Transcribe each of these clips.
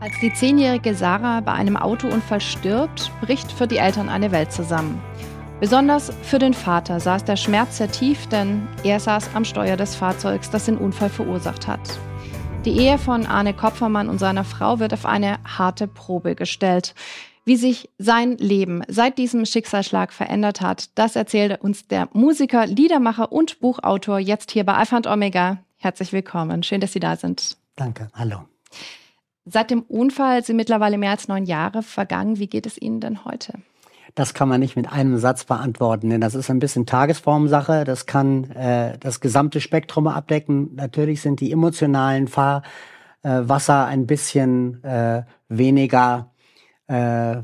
Als die zehnjährige Sarah bei einem Autounfall stirbt, bricht für die Eltern eine Welt zusammen. Besonders für den Vater saß der Schmerz sehr tief, denn er saß am Steuer des Fahrzeugs, das den Unfall verursacht hat. Die Ehe von Arne Kopfermann und seiner Frau wird auf eine harte Probe gestellt. Wie sich sein Leben seit diesem Schicksalsschlag verändert hat, das erzählt uns der Musiker, Liedermacher und Buchautor jetzt hier bei Alpha und Omega. Herzlich willkommen. Schön, dass Sie da sind. Danke. Hallo. Seit dem Unfall sind mittlerweile mehr als neun Jahre vergangen. Wie geht es Ihnen denn heute? Das kann man nicht mit einem Satz beantworten, denn das ist ein bisschen Tagesformsache. Das kann äh, das gesamte Spektrum abdecken. Natürlich sind die emotionalen Fahrwasser ein bisschen äh, weniger äh,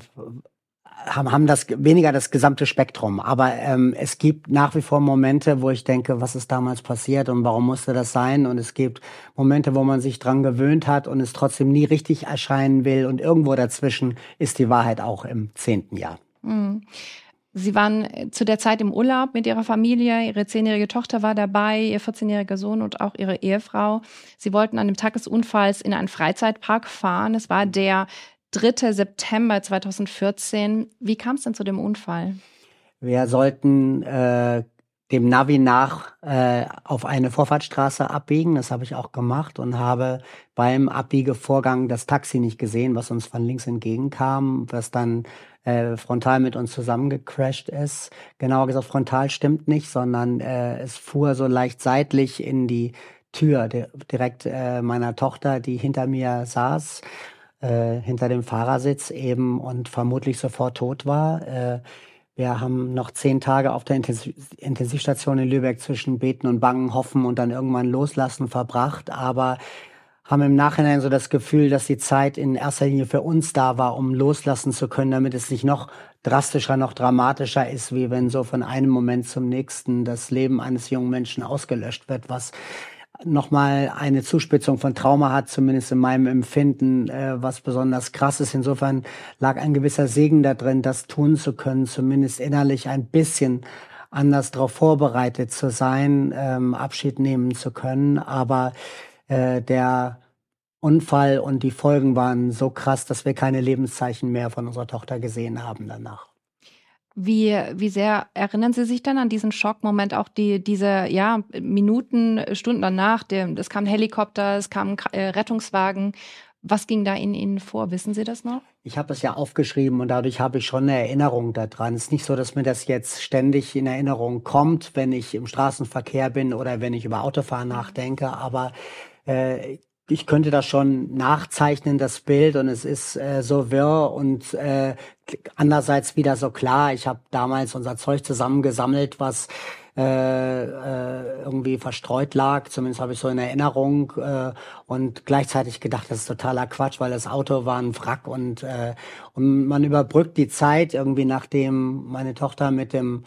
haben, haben das weniger das gesamte Spektrum. Aber ähm, es gibt nach wie vor Momente, wo ich denke, was ist damals passiert und warum musste das sein? Und es gibt Momente, wo man sich dran gewöhnt hat und es trotzdem nie richtig erscheinen will. Und irgendwo dazwischen ist die Wahrheit auch im zehnten Jahr. Mhm. Sie waren zu der Zeit im Urlaub mit Ihrer Familie. Ihre zehnjährige Tochter war dabei, Ihr 14-jähriger Sohn und auch Ihre Ehefrau. Sie wollten an dem Tag des Unfalls in einen Freizeitpark fahren. Es war der 3. September 2014. Wie kam es denn zu dem Unfall? Wir sollten äh, dem Navi nach äh, auf eine Vorfahrtsstraße abbiegen. Das habe ich auch gemacht und habe beim Abbiegevorgang das Taxi nicht gesehen, was uns von links entgegenkam, was dann äh, frontal mit uns zusammengecrashed ist. Genauer gesagt, frontal stimmt nicht, sondern äh, es fuhr so leicht seitlich in die Tür direkt äh, meiner Tochter, die hinter mir saß äh, hinter dem Fahrersitz eben und vermutlich sofort tot war. Äh, wir haben noch zehn Tage auf der Intensivstation in Lübeck zwischen Beten und Bangen, Hoffen und dann irgendwann Loslassen verbracht. Aber haben im Nachhinein so das Gefühl, dass die Zeit in erster Linie für uns da war, um loslassen zu können, damit es nicht noch drastischer, noch dramatischer ist, wie wenn so von einem Moment zum nächsten das Leben eines jungen Menschen ausgelöscht wird, was nochmal eine Zuspitzung von Trauma hat, zumindest in meinem Empfinden, äh, was besonders krass ist. Insofern lag ein gewisser Segen da drin, das tun zu können, zumindest innerlich ein bisschen anders darauf vorbereitet zu sein, ähm, Abschied nehmen zu können. Aber äh, der Unfall und die Folgen waren so krass, dass wir keine Lebenszeichen mehr von unserer Tochter gesehen haben danach. Wie, wie sehr erinnern Sie sich dann an diesen Schockmoment, auch die, diese ja, Minuten, Stunden danach? es kam ein Helikopter, es kam ein äh, Rettungswagen. Was ging da in Ihnen vor? Wissen Sie das noch? Ich habe das ja aufgeschrieben und dadurch habe ich schon eine Erinnerung daran. Es ist nicht so, dass mir das jetzt ständig in Erinnerung kommt, wenn ich im Straßenverkehr bin oder wenn ich über Autofahren nachdenke, aber äh, ich könnte das schon nachzeichnen, das Bild, und es ist äh, so wirr und äh, andererseits wieder so klar. Ich habe damals unser Zeug zusammengesammelt, was äh, äh, irgendwie verstreut lag. Zumindest habe ich so in Erinnerung äh, und gleichzeitig gedacht, das ist totaler Quatsch, weil das Auto war ein Wrack und äh, und man überbrückt die Zeit irgendwie, nachdem meine Tochter mit dem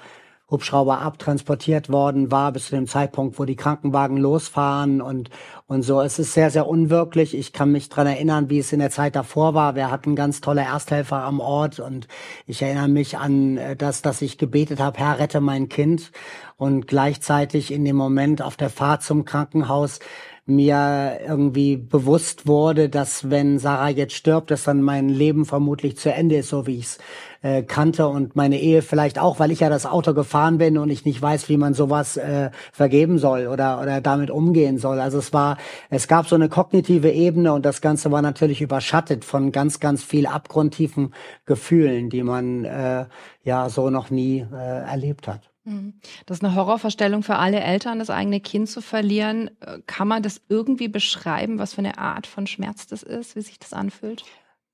Hubschrauber abtransportiert worden war bis zu dem Zeitpunkt, wo die Krankenwagen losfahren und, und so. Es ist sehr, sehr unwirklich. Ich kann mich dran erinnern, wie es in der Zeit davor war. Wir hatten ganz tolle Ersthelfer am Ort und ich erinnere mich an äh, das, dass ich gebetet habe, Herr, rette mein Kind. Und gleichzeitig in dem Moment auf der Fahrt zum Krankenhaus mir irgendwie bewusst wurde, dass wenn Sarah jetzt stirbt, dass dann mein Leben vermutlich zu Ende ist, so wie ich es äh, kannte und meine Ehe vielleicht auch, weil ich ja das Auto gefahren bin und ich nicht weiß, wie man sowas äh, vergeben soll oder oder damit umgehen soll. Also es war, es gab so eine kognitive Ebene und das Ganze war natürlich überschattet von ganz ganz viel abgrundtiefen Gefühlen, die man äh, ja so noch nie äh, erlebt hat. Mhm. Das ist eine Horrorvorstellung für alle Eltern, das eigene Kind zu verlieren. Äh, kann man das irgendwie beschreiben, was für eine Art von Schmerz das ist, wie sich das anfühlt?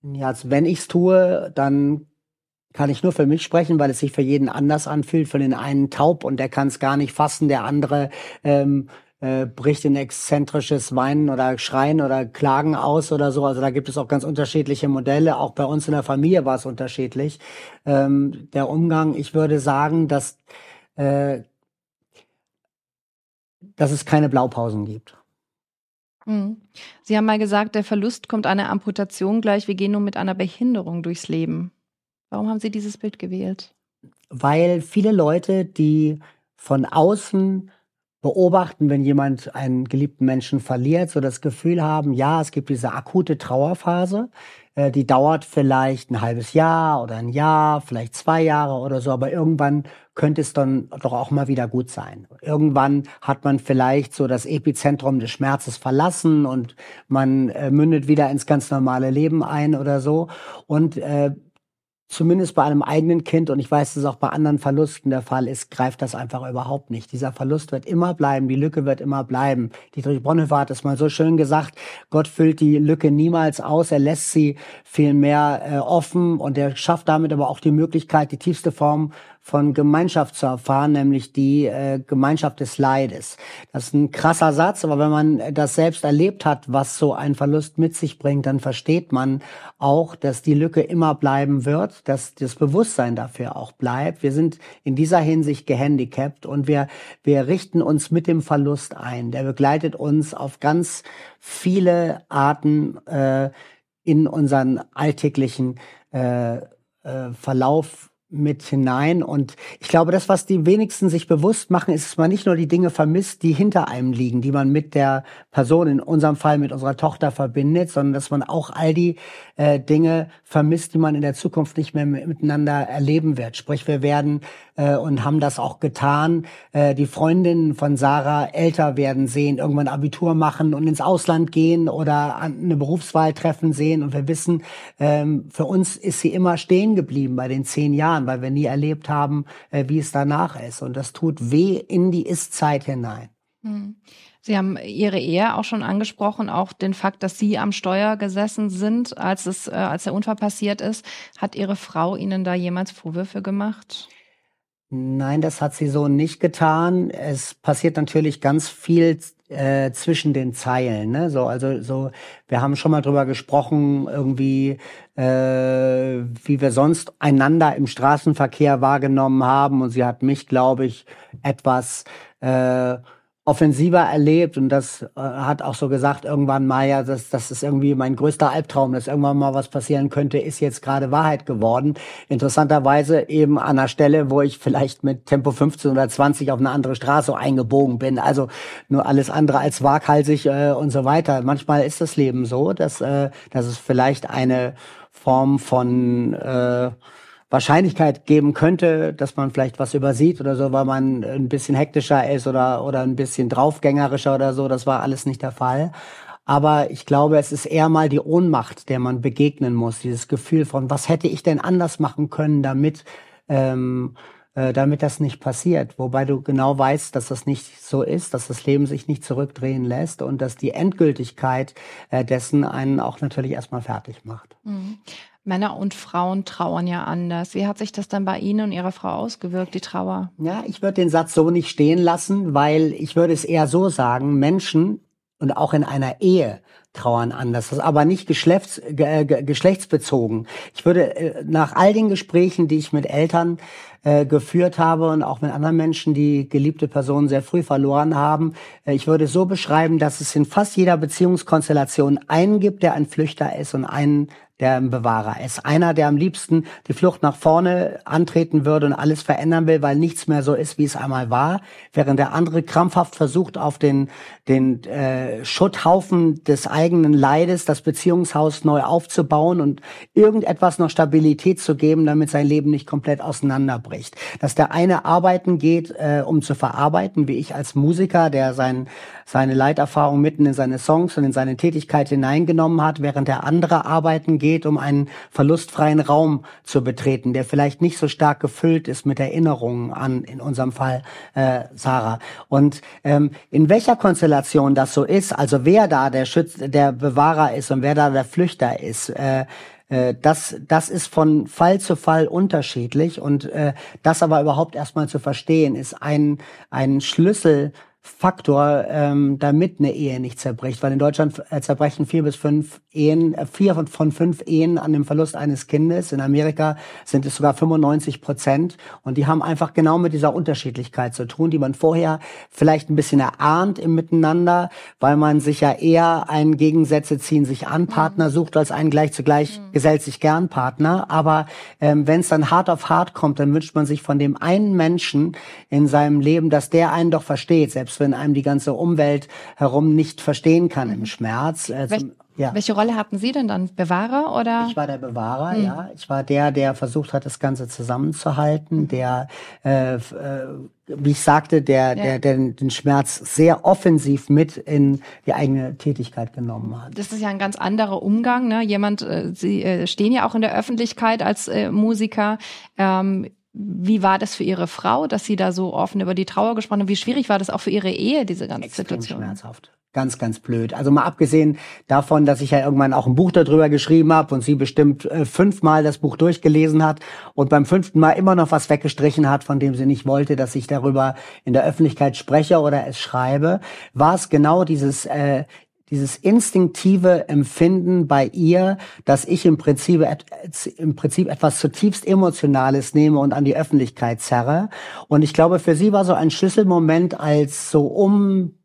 Ja, also wenn ich es tue, dann kann ich nur für mich sprechen, weil es sich für jeden anders anfühlt. Für den einen taub und der kann es gar nicht fassen, der andere ähm, äh, bricht in exzentrisches Weinen oder Schreien oder Klagen aus oder so. Also da gibt es auch ganz unterschiedliche Modelle. Auch bei uns in der Familie war es unterschiedlich. Ähm, der Umgang, ich würde sagen, dass äh, dass es keine Blaupausen gibt. Mhm. Sie haben mal gesagt, der Verlust kommt einer Amputation gleich. Wir gehen nur mit einer Behinderung durchs Leben. Warum haben Sie dieses Bild gewählt? Weil viele Leute, die von außen beobachten, wenn jemand einen geliebten Menschen verliert, so das Gefühl haben, ja, es gibt diese akute Trauerphase, äh, die dauert vielleicht ein halbes Jahr oder ein Jahr, vielleicht zwei Jahre oder so, aber irgendwann könnte es dann doch auch mal wieder gut sein. Irgendwann hat man vielleicht so das Epizentrum des Schmerzes verlassen und man äh, mündet wieder ins ganz normale Leben ein oder so. Und äh, zumindest bei einem eigenen Kind, und ich weiß, dass es auch bei anderen Verlusten der Fall ist, greift das einfach überhaupt nicht. Dieser Verlust wird immer bleiben, die Lücke wird immer bleiben. Dietrich Bonhoeffer hat es mal so schön gesagt, Gott füllt die Lücke niemals aus, er lässt sie vielmehr äh, offen und er schafft damit aber auch die Möglichkeit, die tiefste Form von Gemeinschaft zu erfahren, nämlich die äh, Gemeinschaft des Leides. Das ist ein krasser Satz, aber wenn man das selbst erlebt hat, was so ein Verlust mit sich bringt, dann versteht man auch, dass die Lücke immer bleiben wird, dass das Bewusstsein dafür auch bleibt. Wir sind in dieser Hinsicht gehandicapt und wir, wir richten uns mit dem Verlust ein. Der begleitet uns auf ganz viele Arten äh, in unseren alltäglichen äh, äh, Verlauf mit hinein. Und ich glaube, das, was die wenigsten sich bewusst machen, ist, dass man nicht nur die Dinge vermisst, die hinter einem liegen, die man mit der Person, in unserem Fall mit unserer Tochter verbindet, sondern dass man auch all die äh, Dinge vermisst, die man in der Zukunft nicht mehr miteinander erleben wird. Sprich, wir werden äh, und haben das auch getan, äh, die Freundinnen von Sarah älter werden sehen, irgendwann Abitur machen und ins Ausland gehen oder eine Berufswahl treffen sehen. Und wir wissen, ähm, für uns ist sie immer stehen geblieben bei den zehn Jahren, weil wir nie erlebt haben, äh, wie es danach ist. Und das tut weh in die Ist-Zeit hinein. Hm. Sie haben Ihre Ehe auch schon angesprochen, auch den Fakt, dass Sie am Steuer gesessen sind, als es, äh, als der Unfall passiert ist. Hat Ihre Frau Ihnen da jemals Vorwürfe gemacht? Nein, das hat sie so nicht getan. Es passiert natürlich ganz viel äh, zwischen den Zeilen. Ne? So, also so, wir haben schon mal drüber gesprochen, irgendwie, äh, wie wir sonst einander im Straßenverkehr wahrgenommen haben. Und sie hat mich, glaube ich, etwas äh, offensiver erlebt und das äh, hat auch so gesagt irgendwann mal ja, das, das ist irgendwie mein größter Albtraum, dass irgendwann mal was passieren könnte, ist jetzt gerade Wahrheit geworden. Interessanterweise eben an einer Stelle, wo ich vielleicht mit Tempo 15 oder 20 auf eine andere Straße eingebogen bin. Also nur alles andere als waghalsig äh, und so weiter. Manchmal ist das Leben so, dass, äh, dass es vielleicht eine Form von äh, Wahrscheinlichkeit geben könnte, dass man vielleicht was übersieht oder so, weil man ein bisschen hektischer ist oder, oder ein bisschen draufgängerischer oder so. Das war alles nicht der Fall. Aber ich glaube, es ist eher mal die Ohnmacht, der man begegnen muss. Dieses Gefühl von, was hätte ich denn anders machen können, damit, ähm, äh, damit das nicht passiert. Wobei du genau weißt, dass das nicht so ist, dass das Leben sich nicht zurückdrehen lässt und dass die Endgültigkeit äh, dessen einen auch natürlich erstmal fertig macht. Mhm. Männer und Frauen trauern ja anders. Wie hat sich das dann bei Ihnen und Ihrer Frau ausgewirkt, die Trauer? Ja, ich würde den Satz so nicht stehen lassen, weil ich würde es eher so sagen, Menschen und auch in einer Ehe trauern anders. Das ist aber nicht geschlechts, äh, geschlechtsbezogen. Ich würde äh, nach all den Gesprächen, die ich mit Eltern äh, geführt habe und auch mit anderen Menschen, die geliebte Personen sehr früh verloren haben, äh, ich würde so beschreiben, dass es in fast jeder Beziehungskonstellation einen gibt, der ein Flüchter ist und einen, der Bewahrer ist. Einer, der am liebsten die Flucht nach vorne antreten würde und alles verändern will, weil nichts mehr so ist, wie es einmal war, während der andere krampfhaft versucht, auf den, den äh, Schutthaufen des eigenen Leides das Beziehungshaus neu aufzubauen und irgendetwas noch Stabilität zu geben, damit sein Leben nicht komplett auseinanderbricht. Dass der eine arbeiten geht, äh, um zu verarbeiten, wie ich als Musiker, der sein, seine Leiterfahrung mitten in seine Songs und in seine Tätigkeit hineingenommen hat, während der andere arbeiten geht, um einen verlustfreien Raum zu betreten, der vielleicht nicht so stark gefüllt ist mit Erinnerungen an, in unserem Fall, äh, Sarah. Und ähm, in welcher Konstellation das so ist, also wer da der Schütz, der Bewahrer ist und wer da der Flüchter ist, äh, äh das, das ist von Fall zu Fall unterschiedlich und äh, das aber überhaupt erstmal zu verstehen, ist ein, ein Schlüssel Faktor, ähm, damit eine Ehe nicht zerbricht. Weil in Deutschland äh, zerbrechen vier bis fünf Ehen, äh, vier von, fünf Ehen an dem Verlust eines Kindes. In Amerika sind es sogar 95 Prozent. Und die haben einfach genau mit dieser Unterschiedlichkeit zu tun, die man vorher vielleicht ein bisschen erahnt im Miteinander, weil man sich ja eher einen Gegensätze ziehen sich an Partner sucht, als einen gleich zugleich mhm. gesellt sich gern Partner. Aber ähm, wenn es dann hart auf hart kommt, dann wünscht man sich von dem einen Menschen in seinem Leben, dass der einen doch versteht, selbst selbst wenn einem die ganze Umwelt herum nicht verstehen kann mhm. im Schmerz. Äh, Wel ja. Welche Rolle hatten Sie denn dann? Bewahrer oder? Ich war der Bewahrer, mhm. ja. Ich war der, der versucht hat, das Ganze zusammenzuhalten, der, äh, äh, wie ich sagte, der, ja. der, der den Schmerz sehr offensiv mit in die eigene Tätigkeit genommen hat. Das ist ja ein ganz anderer Umgang. Ne? Jemand, äh, Sie äh, stehen ja auch in der Öffentlichkeit als äh, Musiker. Ähm, wie war das für Ihre Frau, dass Sie da so offen über die Trauer gesprochen haben? Wie schwierig war das auch für Ihre Ehe, diese ganze Extrem Situation? schmerzhaft. Ganz, ganz blöd. Also mal abgesehen davon, dass ich ja irgendwann auch ein Buch darüber geschrieben habe und sie bestimmt äh, fünfmal das Buch durchgelesen hat und beim fünften Mal immer noch was weggestrichen hat, von dem sie nicht wollte, dass ich darüber in der Öffentlichkeit spreche oder es schreibe, war es genau dieses äh, dieses instinktive Empfinden bei ihr, dass ich im Prinzip, im Prinzip etwas zutiefst Emotionales nehme und an die Öffentlichkeit zerre. Und ich glaube, für sie war so ein Schlüsselmoment, als so um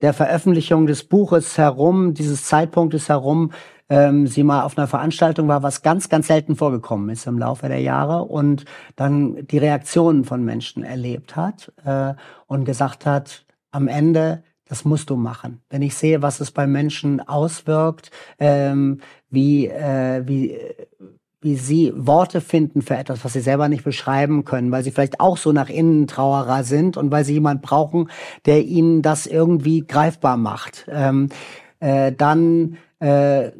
der Veröffentlichung des Buches herum, dieses Zeitpunktes herum, ähm, sie mal auf einer Veranstaltung war, was ganz, ganz selten vorgekommen ist im Laufe der Jahre und dann die Reaktionen von Menschen erlebt hat äh, und gesagt hat, am Ende, das musst du machen. Wenn ich sehe, was es bei Menschen auswirkt, ähm, wie, äh, wie, wie sie Worte finden für etwas, was sie selber nicht beschreiben können, weil sie vielleicht auch so nach innen Trauerer sind und weil sie jemand brauchen, der ihnen das irgendwie greifbar macht. Ähm, äh, dann äh,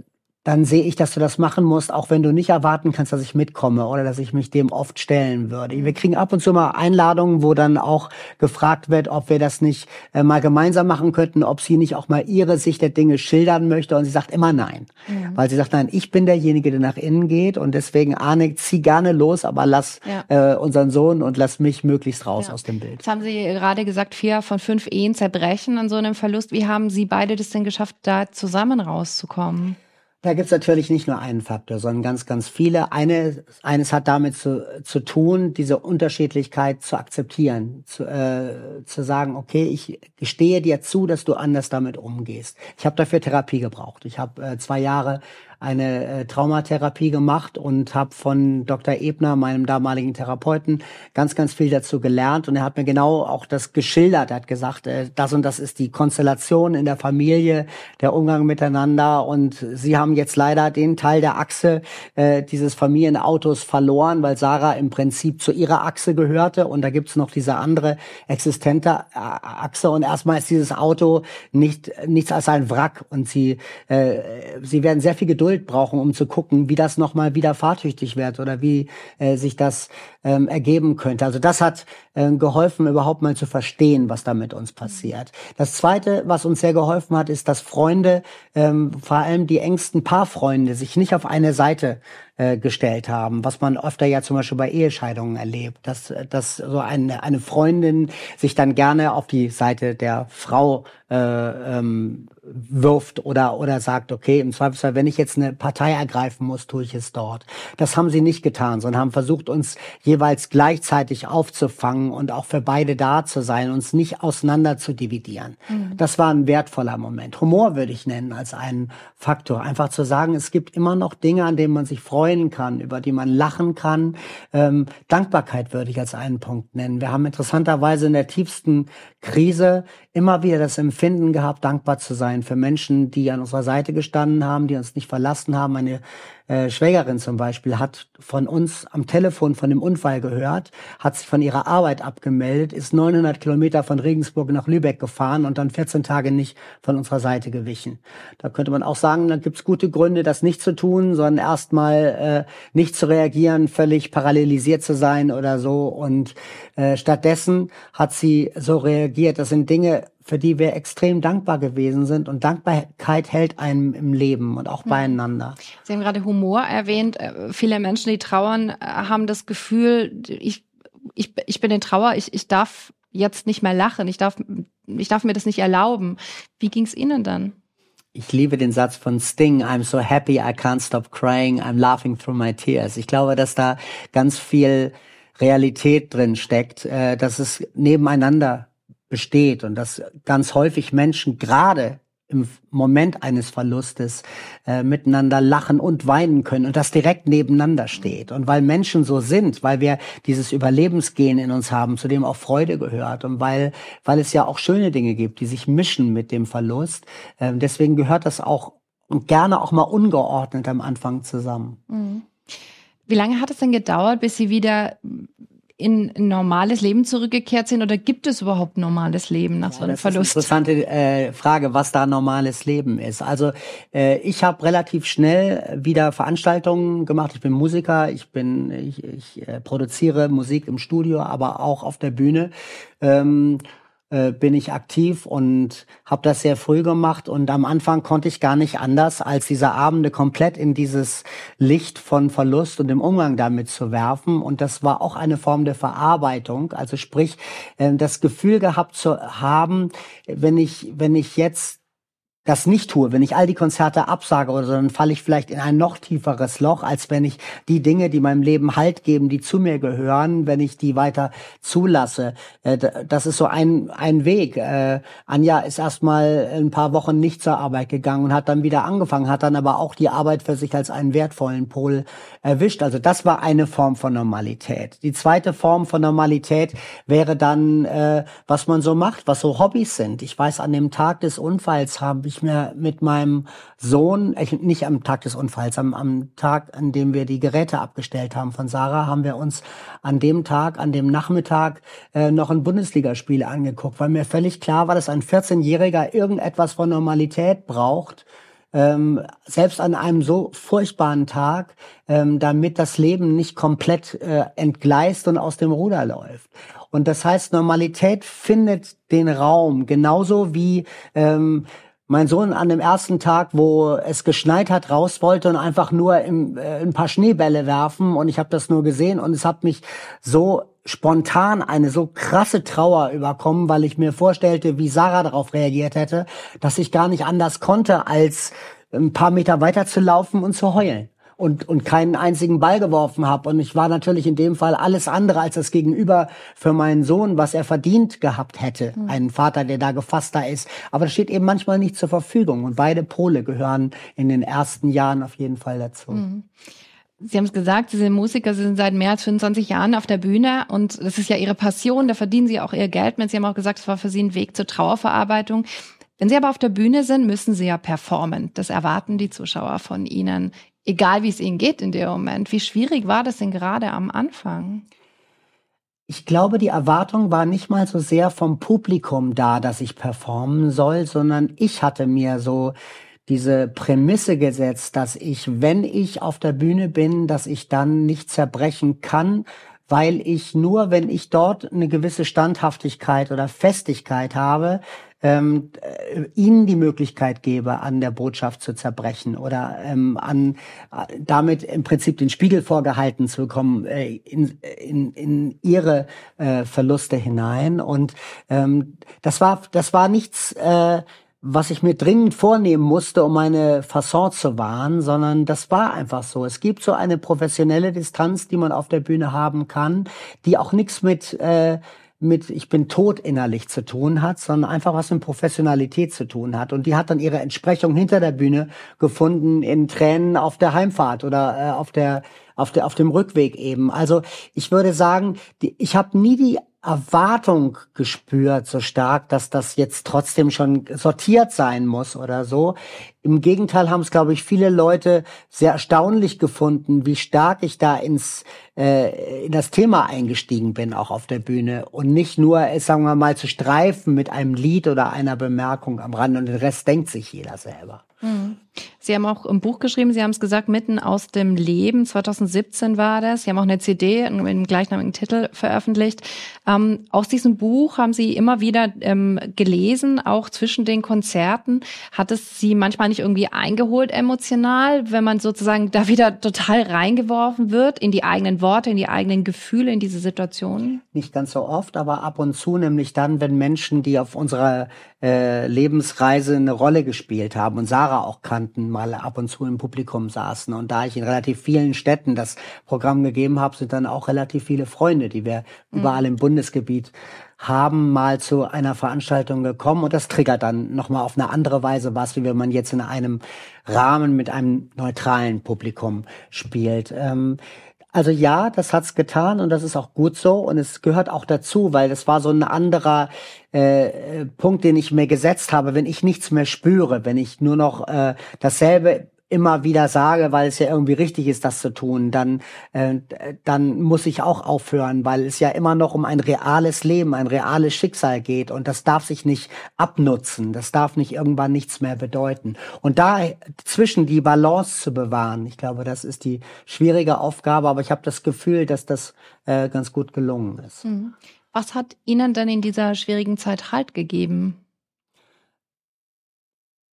dann sehe ich, dass du das machen musst, auch wenn du nicht erwarten kannst, dass ich mitkomme oder dass ich mich dem oft stellen würde. Wir kriegen ab und zu mal Einladungen, wo dann auch gefragt wird, ob wir das nicht äh, mal gemeinsam machen könnten, ob sie nicht auch mal ihre Sicht der Dinge schildern möchte. Und sie sagt immer nein. Ja. Weil sie sagt, nein, ich bin derjenige, der nach innen geht und deswegen, Arne, zieh gerne los, aber lass ja. äh, unseren Sohn und lass mich möglichst raus ja. aus dem Bild. Jetzt haben Sie gerade gesagt, vier von fünf Ehen zerbrechen an so einem Verlust. Wie haben Sie beide das denn geschafft, da zusammen rauszukommen? Da gibt's natürlich nicht nur einen Faktor, sondern ganz, ganz viele. Eine, eines hat damit zu, zu tun, diese Unterschiedlichkeit zu akzeptieren, zu, äh, zu sagen, okay, ich gestehe dir zu, dass du anders damit umgehst. Ich habe dafür Therapie gebraucht. Ich habe äh, zwei Jahre eine äh, Traumatherapie gemacht und habe von Dr. Ebner, meinem damaligen Therapeuten, ganz, ganz viel dazu gelernt. Und er hat mir genau auch das geschildert. Er hat gesagt, äh, das und das ist die Konstellation in der Familie, der Umgang miteinander. Und sie haben jetzt leider den Teil der Achse äh, dieses Familienautos verloren, weil Sarah im Prinzip zu ihrer Achse gehörte. Und da gibt's noch diese andere existente äh, Achse. Und erstmal ist dieses Auto nicht nichts als ein Wrack. Und sie, äh, sie werden sehr viel Geduld Geduld brauchen, um zu gucken, wie das nochmal wieder fahrtüchtig wird oder wie äh, sich das ähm, ergeben könnte. Also das hat äh, geholfen, überhaupt mal zu verstehen, was da mit uns passiert. Das Zweite, was uns sehr geholfen hat, ist, dass Freunde, ähm, vor allem die engsten Paarfreunde, sich nicht auf eine Seite äh, gestellt haben, was man öfter ja zum Beispiel bei Ehescheidungen erlebt, dass, dass so eine, eine Freundin sich dann gerne auf die Seite der Frau äh, ähm, wirft oder, oder sagt, okay, im Zweifelsfall, wenn ich jetzt eine Partei ergreifen muss, tue ich es dort. Das haben sie nicht getan, sondern haben versucht, uns jeweils gleichzeitig aufzufangen und auch für beide da zu sein, uns nicht auseinander zu dividieren. Mhm. Das war ein wertvoller Moment. Humor würde ich nennen als einen Faktor. Einfach zu sagen, es gibt immer noch Dinge, an denen man sich freuen kann, über die man lachen kann. Ähm, Dankbarkeit würde ich als einen Punkt nennen. Wir haben interessanterweise in der tiefsten Krise immer wieder das Empfinden gehabt, dankbar zu sein für Menschen, die an unserer Seite gestanden haben, die uns nicht verlassen haben. Eine äh, Schwägerin zum Beispiel hat von uns am Telefon von dem Unfall gehört, hat sich von ihrer Arbeit abgemeldet, ist 900 Kilometer von Regensburg nach Lübeck gefahren und dann 14 Tage nicht von unserer Seite gewichen. Da könnte man auch sagen, da gibt's gute Gründe, das nicht zu tun, sondern erstmal äh, nicht zu reagieren, völlig parallelisiert zu sein oder so. Und äh, stattdessen hat sie so reagiert. Das sind Dinge, für die wir extrem dankbar gewesen sind. Und Dankbarkeit hält einem im Leben und auch mhm. beieinander. Sie haben gerade Humor erwähnt. Äh, viele Menschen, die trauern, äh, haben das Gefühl, ich, ich, ich bin in Trauer, ich, ich darf jetzt nicht mehr lachen, ich darf, ich darf mir das nicht erlauben. Wie ging es Ihnen dann? Ich liebe den Satz von Sting, I'm so happy I can't stop crying, I'm laughing through my tears. Ich glaube, dass da ganz viel Realität drin steckt, äh, dass es nebeneinander besteht und dass ganz häufig Menschen gerade im Moment eines Verlustes äh, miteinander lachen und weinen können und das direkt nebeneinander steht. Und weil Menschen so sind, weil wir dieses Überlebensgehen in uns haben, zu dem auch Freude gehört und weil, weil es ja auch schöne Dinge gibt, die sich mischen mit dem Verlust, äh, deswegen gehört das auch und gerne auch mal ungeordnet am Anfang zusammen. Mhm. Wie lange hat es denn gedauert, bis Sie wieder in ein normales Leben zurückgekehrt sind oder gibt es überhaupt normales Leben nach ja, so einem das Verlust? Ist eine interessante äh, Frage, was da normales Leben ist. Also äh, ich habe relativ schnell wieder Veranstaltungen gemacht. Ich bin Musiker, ich bin ich, ich äh, produziere Musik im Studio, aber auch auf der Bühne. Ähm, äh, bin ich aktiv und habe das sehr früh gemacht. Und am Anfang konnte ich gar nicht anders, als diese Abende komplett in dieses Licht von Verlust und dem Umgang damit zu werfen. Und das war auch eine Form der Verarbeitung, also sprich äh, das Gefühl gehabt zu haben, wenn ich wenn ich jetzt das nicht tue, wenn ich all die Konzerte absage oder so, dann falle ich vielleicht in ein noch tieferes Loch, als wenn ich die Dinge, die meinem Leben Halt geben, die zu mir gehören, wenn ich die weiter zulasse. Äh, das ist so ein, ein Weg. Äh, Anja ist erstmal ein paar Wochen nicht zur Arbeit gegangen und hat dann wieder angefangen, hat dann aber auch die Arbeit für sich als einen wertvollen Pol erwischt. Also das war eine Form von Normalität. Die zweite Form von Normalität wäre dann, äh, was man so macht, was so Hobbys sind. Ich weiß, an dem Tag des Unfalls habe ich mir mit meinem Sohn, nicht am Tag des Unfalls, am, am Tag, an dem wir die Geräte abgestellt haben von Sarah, haben wir uns an dem Tag, an dem Nachmittag äh, noch ein Bundesligaspiel angeguckt, weil mir völlig klar war, dass ein 14-Jähriger irgendetwas von Normalität braucht, ähm, selbst an einem so furchtbaren Tag, ähm, damit das Leben nicht komplett äh, entgleist und aus dem Ruder läuft. Und das heißt, Normalität findet den Raum, genauso wie ähm, mein Sohn an dem ersten Tag, wo es geschneit hat, raus wollte und einfach nur im, äh, ein paar Schneebälle werfen. Und ich habe das nur gesehen und es hat mich so spontan eine so krasse Trauer überkommen, weil ich mir vorstellte, wie Sarah darauf reagiert hätte, dass ich gar nicht anders konnte, als ein paar Meter weiter zu laufen und zu heulen und, und keinen einzigen Ball geworfen habe. Und ich war natürlich in dem Fall alles andere als das Gegenüber für meinen Sohn, was er verdient gehabt hätte. Mhm. Einen Vater, der da gefasster ist. Aber das steht eben manchmal nicht zur Verfügung. Und beide Pole gehören in den ersten Jahren auf jeden Fall dazu. Mhm. Sie haben es gesagt, Sie sind Musiker, Sie sind seit mehr als 25 Jahren auf der Bühne und das ist ja Ihre Passion, da verdienen Sie auch Ihr Geld mit. Sie haben auch gesagt, es war für Sie ein Weg zur Trauerverarbeitung. Wenn Sie aber auf der Bühne sind, müssen Sie ja performen. Das erwarten die Zuschauer von Ihnen egal wie es ihnen geht in dem Moment. Wie schwierig war das denn gerade am Anfang? Ich glaube, die Erwartung war nicht mal so sehr vom Publikum da, dass ich performen soll, sondern ich hatte mir so diese Prämisse gesetzt, dass ich, wenn ich auf der Bühne bin, dass ich dann nicht zerbrechen kann, weil ich nur, wenn ich dort eine gewisse Standhaftigkeit oder Festigkeit habe, ähm, äh, ihnen die Möglichkeit gebe, an der Botschaft zu zerbrechen oder ähm, an äh, damit im Prinzip den Spiegel vorgehalten zu bekommen äh, in, in, in ihre äh, Verluste hinein. Und ähm, das war das war nichts. Äh, was ich mir dringend vornehmen musste, um meine Fasson zu wahren, sondern das war einfach so. Es gibt so eine professionelle Distanz, die man auf der Bühne haben kann, die auch nichts mit äh, mit ich bin tot innerlich zu tun hat, sondern einfach was mit Professionalität zu tun hat. Und die hat dann ihre Entsprechung hinter der Bühne gefunden in Tränen auf der Heimfahrt oder äh, auf der auf der auf dem Rückweg eben. Also ich würde sagen, die, ich habe nie die Erwartung gespürt so stark, dass das jetzt trotzdem schon sortiert sein muss oder so. Im Gegenteil haben es, glaube ich, viele Leute sehr erstaunlich gefunden, wie stark ich da ins äh, in das Thema eingestiegen bin, auch auf der Bühne und nicht nur, sagen wir mal, zu streifen mit einem Lied oder einer Bemerkung am Rand und den Rest denkt sich jeder selber. Mhm. Sie haben auch im Buch geschrieben, Sie haben es gesagt, mitten aus dem Leben, 2017 war das. Sie haben auch eine CD mit dem gleichnamigen Titel veröffentlicht. Ähm, aus diesem Buch haben Sie immer wieder ähm, gelesen, auch zwischen den Konzerten. Hat es Sie manchmal nicht irgendwie eingeholt emotional, wenn man sozusagen da wieder total reingeworfen wird in die eigenen Worte, in die eigenen Gefühle, in diese Situation? Nicht ganz so oft, aber ab und zu, nämlich dann, wenn Menschen, die auf unserer äh, Lebensreise eine Rolle gespielt haben und Sarah auch kann, Musikanten mal ab und zu im Publikum saßen. Und da ich in relativ vielen Städten das Programm gegeben habe, sind dann auch relativ viele Freunde, die wir mhm. überall im Bundesgebiet haben, mal zu einer Veranstaltung gekommen. Und das triggert dann nochmal auf eine andere Weise was, wie wenn man jetzt in einem Rahmen mit einem neutralen Publikum spielt. Ähm, also ja, das hat's getan und das ist auch gut so und es gehört auch dazu, weil das war so ein anderer äh, Punkt, den ich mir gesetzt habe, wenn ich nichts mehr spüre, wenn ich nur noch äh, dasselbe immer wieder sage, weil es ja irgendwie richtig ist, das zu tun, dann, äh, dann muss ich auch aufhören, weil es ja immer noch um ein reales Leben, ein reales Schicksal geht und das darf sich nicht abnutzen, das darf nicht irgendwann nichts mehr bedeuten. Und da zwischen die Balance zu bewahren, ich glaube, das ist die schwierige Aufgabe, aber ich habe das Gefühl, dass das äh, ganz gut gelungen ist. Mhm. Was hat Ihnen denn in dieser schwierigen Zeit Halt gegeben?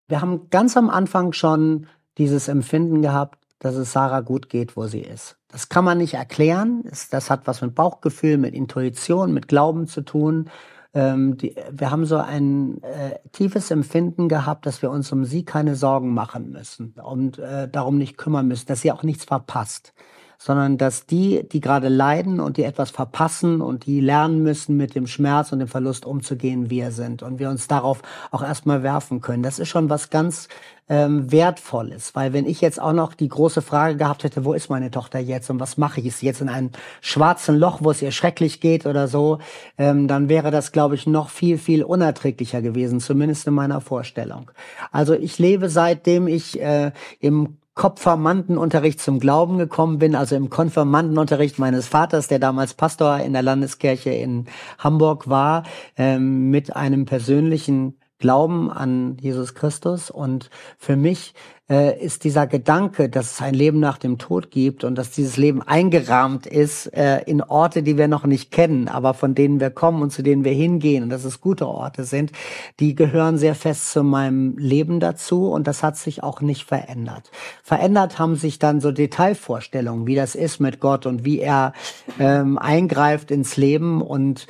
Wir haben ganz am Anfang schon dieses Empfinden gehabt, dass es Sarah gut geht, wo sie ist. Das kann man nicht erklären. Das hat was mit Bauchgefühl, mit Intuition, mit Glauben zu tun. Ähm, die, wir haben so ein äh, tiefes Empfinden gehabt, dass wir uns um sie keine Sorgen machen müssen und äh, darum nicht kümmern müssen, dass sie auch nichts verpasst sondern dass die, die gerade leiden und die etwas verpassen und die lernen müssen, mit dem Schmerz und dem Verlust umzugehen, wir sind und wir uns darauf auch erstmal werfen können. Das ist schon was ganz ähm, Wertvolles, weil wenn ich jetzt auch noch die große Frage gehabt hätte, wo ist meine Tochter jetzt und was mache ich? Ist sie jetzt in einem schwarzen Loch, wo es ihr schrecklich geht oder so, ähm, dann wäre das, glaube ich, noch viel, viel unerträglicher gewesen, zumindest in meiner Vorstellung. Also ich lebe seitdem ich äh, im Konfirmandenunterricht zum Glauben gekommen bin, also im Konfirmandenunterricht meines Vaters, der damals Pastor in der Landeskirche in Hamburg war, ähm, mit einem persönlichen Glauben an Jesus Christus. Und für mich äh, ist dieser Gedanke, dass es ein Leben nach dem Tod gibt und dass dieses Leben eingerahmt ist äh, in Orte, die wir noch nicht kennen, aber von denen wir kommen und zu denen wir hingehen und dass es gute Orte sind, die gehören sehr fest zu meinem Leben dazu und das hat sich auch nicht verändert. Verändert haben sich dann so Detailvorstellungen, wie das ist mit Gott und wie er ähm, eingreift ins Leben und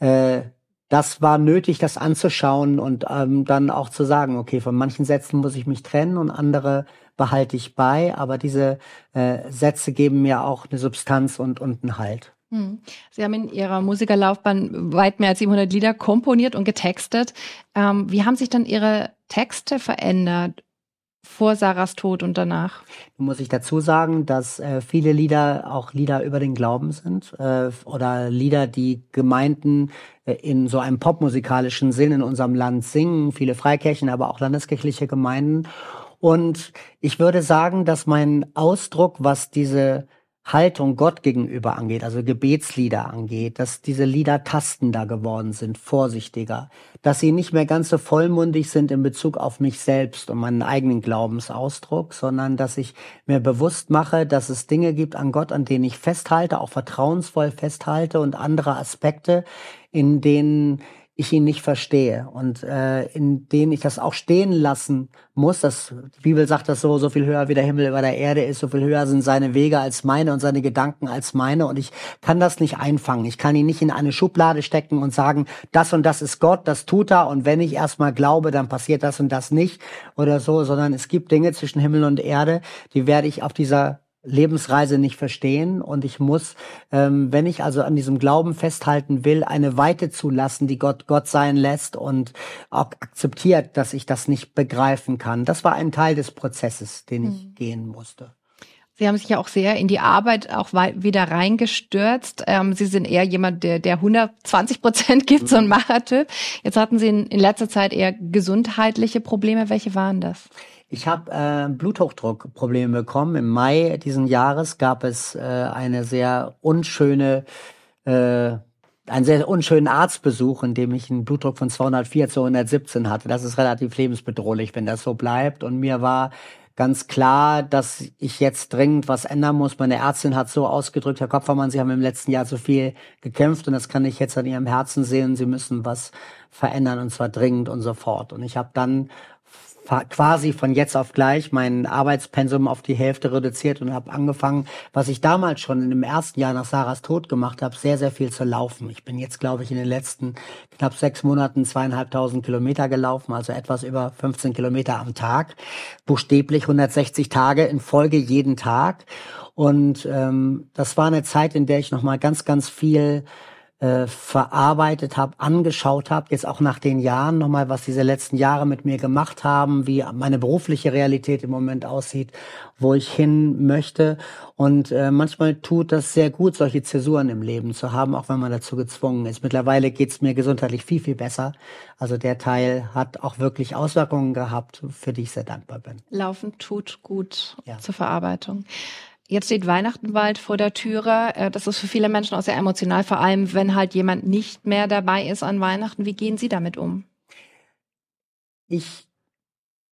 äh, das war nötig, das anzuschauen und ähm, dann auch zu sagen, okay, von manchen Sätzen muss ich mich trennen und andere behalte ich bei, aber diese äh, Sätze geben mir auch eine Substanz und, und einen Halt. Hm. Sie haben in Ihrer Musikerlaufbahn weit mehr als 700 Lieder komponiert und getextet. Ähm, wie haben sich dann Ihre Texte verändert vor Sarahs Tod und danach? Muss ich dazu sagen, dass äh, viele Lieder auch Lieder über den Glauben sind äh, oder Lieder, die Gemeinden äh, in so einem popmusikalischen Sinn in unserem Land singen, viele Freikirchen, aber auch landeskirchliche Gemeinden. Und ich würde sagen, dass mein Ausdruck, was diese Haltung Gott gegenüber angeht, also Gebetslieder angeht, dass diese Lieder tastender geworden sind, vorsichtiger, dass sie nicht mehr ganz so vollmundig sind in Bezug auf mich selbst und meinen eigenen Glaubensausdruck, sondern dass ich mir bewusst mache, dass es Dinge gibt an Gott, an denen ich festhalte, auch vertrauensvoll festhalte und andere Aspekte, in denen ich ihn nicht verstehe und äh, in denen ich das auch stehen lassen muss. Das, die Bibel sagt das so, so viel höher wie der Himmel über der Erde ist, so viel höher sind seine Wege als meine und seine Gedanken als meine und ich kann das nicht einfangen. Ich kann ihn nicht in eine Schublade stecken und sagen, das und das ist Gott, das tut er und wenn ich erstmal glaube, dann passiert das und das nicht oder so, sondern es gibt Dinge zwischen Himmel und Erde, die werde ich auf dieser Lebensreise nicht verstehen und ich muss, ähm, wenn ich also an diesem Glauben festhalten will, eine Weite zulassen, die Gott Gott sein lässt und auch akzeptiert, dass ich das nicht begreifen kann. Das war ein Teil des Prozesses, den ich mhm. gehen musste. Sie haben sich ja auch sehr in die Arbeit auch wieder reingestürzt. Ähm, Sie sind eher jemand, der, der 120 Prozent gibt, so ein mhm. Machertyp. Jetzt hatten Sie in, in letzter Zeit eher gesundheitliche Probleme. Welche waren das? Ich habe äh, Bluthochdruckprobleme bekommen. Im Mai diesen Jahres gab es äh, eine sehr unschöne äh, einen sehr unschönen Arztbesuch, in dem ich einen Blutdruck von 204 zu 117 hatte. Das ist relativ lebensbedrohlich, wenn das so bleibt. Und mir war ganz klar, dass ich jetzt dringend was ändern muss. Meine Ärztin hat so ausgedrückt, Herr Kopfermann, Sie haben im letzten Jahr so viel gekämpft und das kann ich jetzt an Ihrem Herzen sehen. Sie müssen was verändern und zwar dringend und sofort. Und ich habe dann quasi von jetzt auf gleich mein Arbeitspensum auf die Hälfte reduziert und habe angefangen, was ich damals schon in dem ersten Jahr nach Sarahs Tod gemacht habe, sehr, sehr viel zu laufen. Ich bin jetzt, glaube ich, in den letzten knapp sechs Monaten zweieinhalbtausend Kilometer gelaufen, also etwas über 15 Kilometer am Tag, buchstäblich 160 Tage in Folge jeden Tag. Und ähm, das war eine Zeit, in der ich noch mal ganz, ganz viel äh, verarbeitet habe, angeschaut habe, jetzt auch nach den Jahren nochmal, was diese letzten Jahre mit mir gemacht haben, wie meine berufliche Realität im Moment aussieht, wo ich hin möchte. Und äh, manchmal tut das sehr gut, solche Zäsuren im Leben zu haben, auch wenn man dazu gezwungen ist. Mittlerweile geht's mir gesundheitlich viel, viel besser. Also der Teil hat auch wirklich Auswirkungen gehabt, für die ich sehr dankbar bin. Laufen tut gut ja. zur Verarbeitung. Jetzt steht Weihnachten bald vor der Türe. Äh, das ist für viele Menschen auch sehr emotional, vor allem wenn halt jemand nicht mehr dabei ist an Weihnachten. Wie gehen Sie damit um? Ich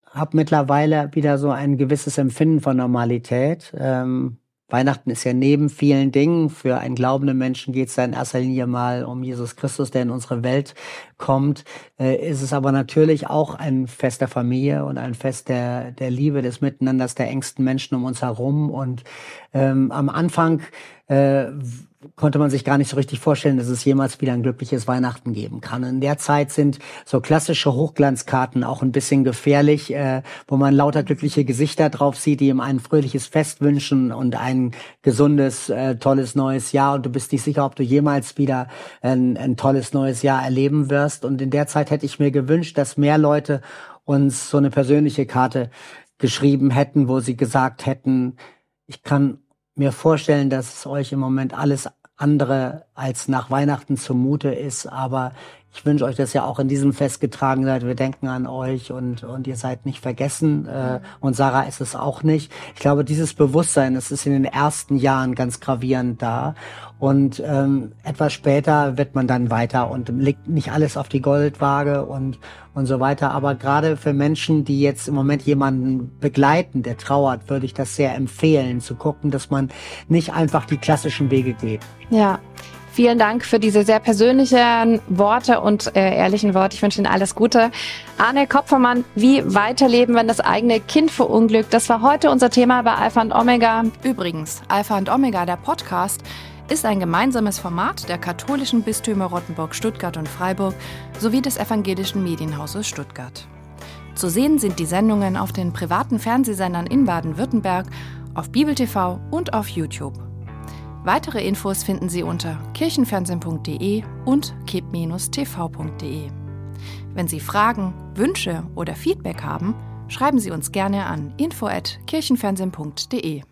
habe mittlerweile wieder so ein gewisses Empfinden von Normalität. Ähm, Weihnachten ist ja neben vielen Dingen, für einen glaubenden Menschen geht es in erster Linie mal um Jesus Christus, der in unsere Welt kommt. Äh, ist es aber natürlich auch ein Fest der Familie und ein Fest der, der Liebe, des Miteinanders, der engsten Menschen um uns herum. Und ähm, am Anfang äh, konnte man sich gar nicht so richtig vorstellen, dass es jemals wieder ein glückliches Weihnachten geben kann. In der Zeit sind so klassische Hochglanzkarten auch ein bisschen gefährlich, äh, wo man lauter glückliche Gesichter drauf sieht, die ihm ein fröhliches Fest wünschen und ein gesundes, äh, tolles neues Jahr. Und du bist nicht sicher, ob du jemals wieder ein, ein tolles neues Jahr erleben wirst. Und in der Zeit hätte ich mir gewünscht, dass mehr Leute uns so eine persönliche Karte geschrieben hätten, wo sie gesagt hätten, ich kann mir vorstellen, dass es euch im Moment alles andere als nach Weihnachten zumute ist, aber ich wünsche euch, dass ihr auch in diesem Fest getragen seid. Wir denken an euch und, und ihr seid nicht vergessen. Äh, und Sarah ist es auch nicht. Ich glaube, dieses Bewusstsein, das ist in den ersten Jahren ganz gravierend da. Und ähm, etwas später wird man dann weiter und legt nicht alles auf die Goldwaage und, und so weiter. Aber gerade für Menschen, die jetzt im Moment jemanden begleiten, der trauert, würde ich das sehr empfehlen, zu gucken, dass man nicht einfach die klassischen Wege geht. Ja. Vielen Dank für diese sehr persönlichen Worte und äh, ehrlichen Worte. Ich wünsche Ihnen alles Gute. Arne Kopfermann, wie weiterleben, wenn das eigene Kind verunglückt? Das war heute unser Thema bei Alpha und Omega. Übrigens, Alpha und Omega, der Podcast, ist ein gemeinsames Format der katholischen Bistümer Rottenburg, Stuttgart und Freiburg sowie des evangelischen Medienhauses Stuttgart. Zu sehen sind die Sendungen auf den privaten Fernsehsendern in Baden-Württemberg, auf Bibel TV und auf YouTube. Weitere Infos finden Sie unter kirchenfernsehen.de und kip-tv.de. Wenn Sie Fragen, Wünsche oder Feedback haben, schreiben Sie uns gerne an info@kirchenfernsehen.de.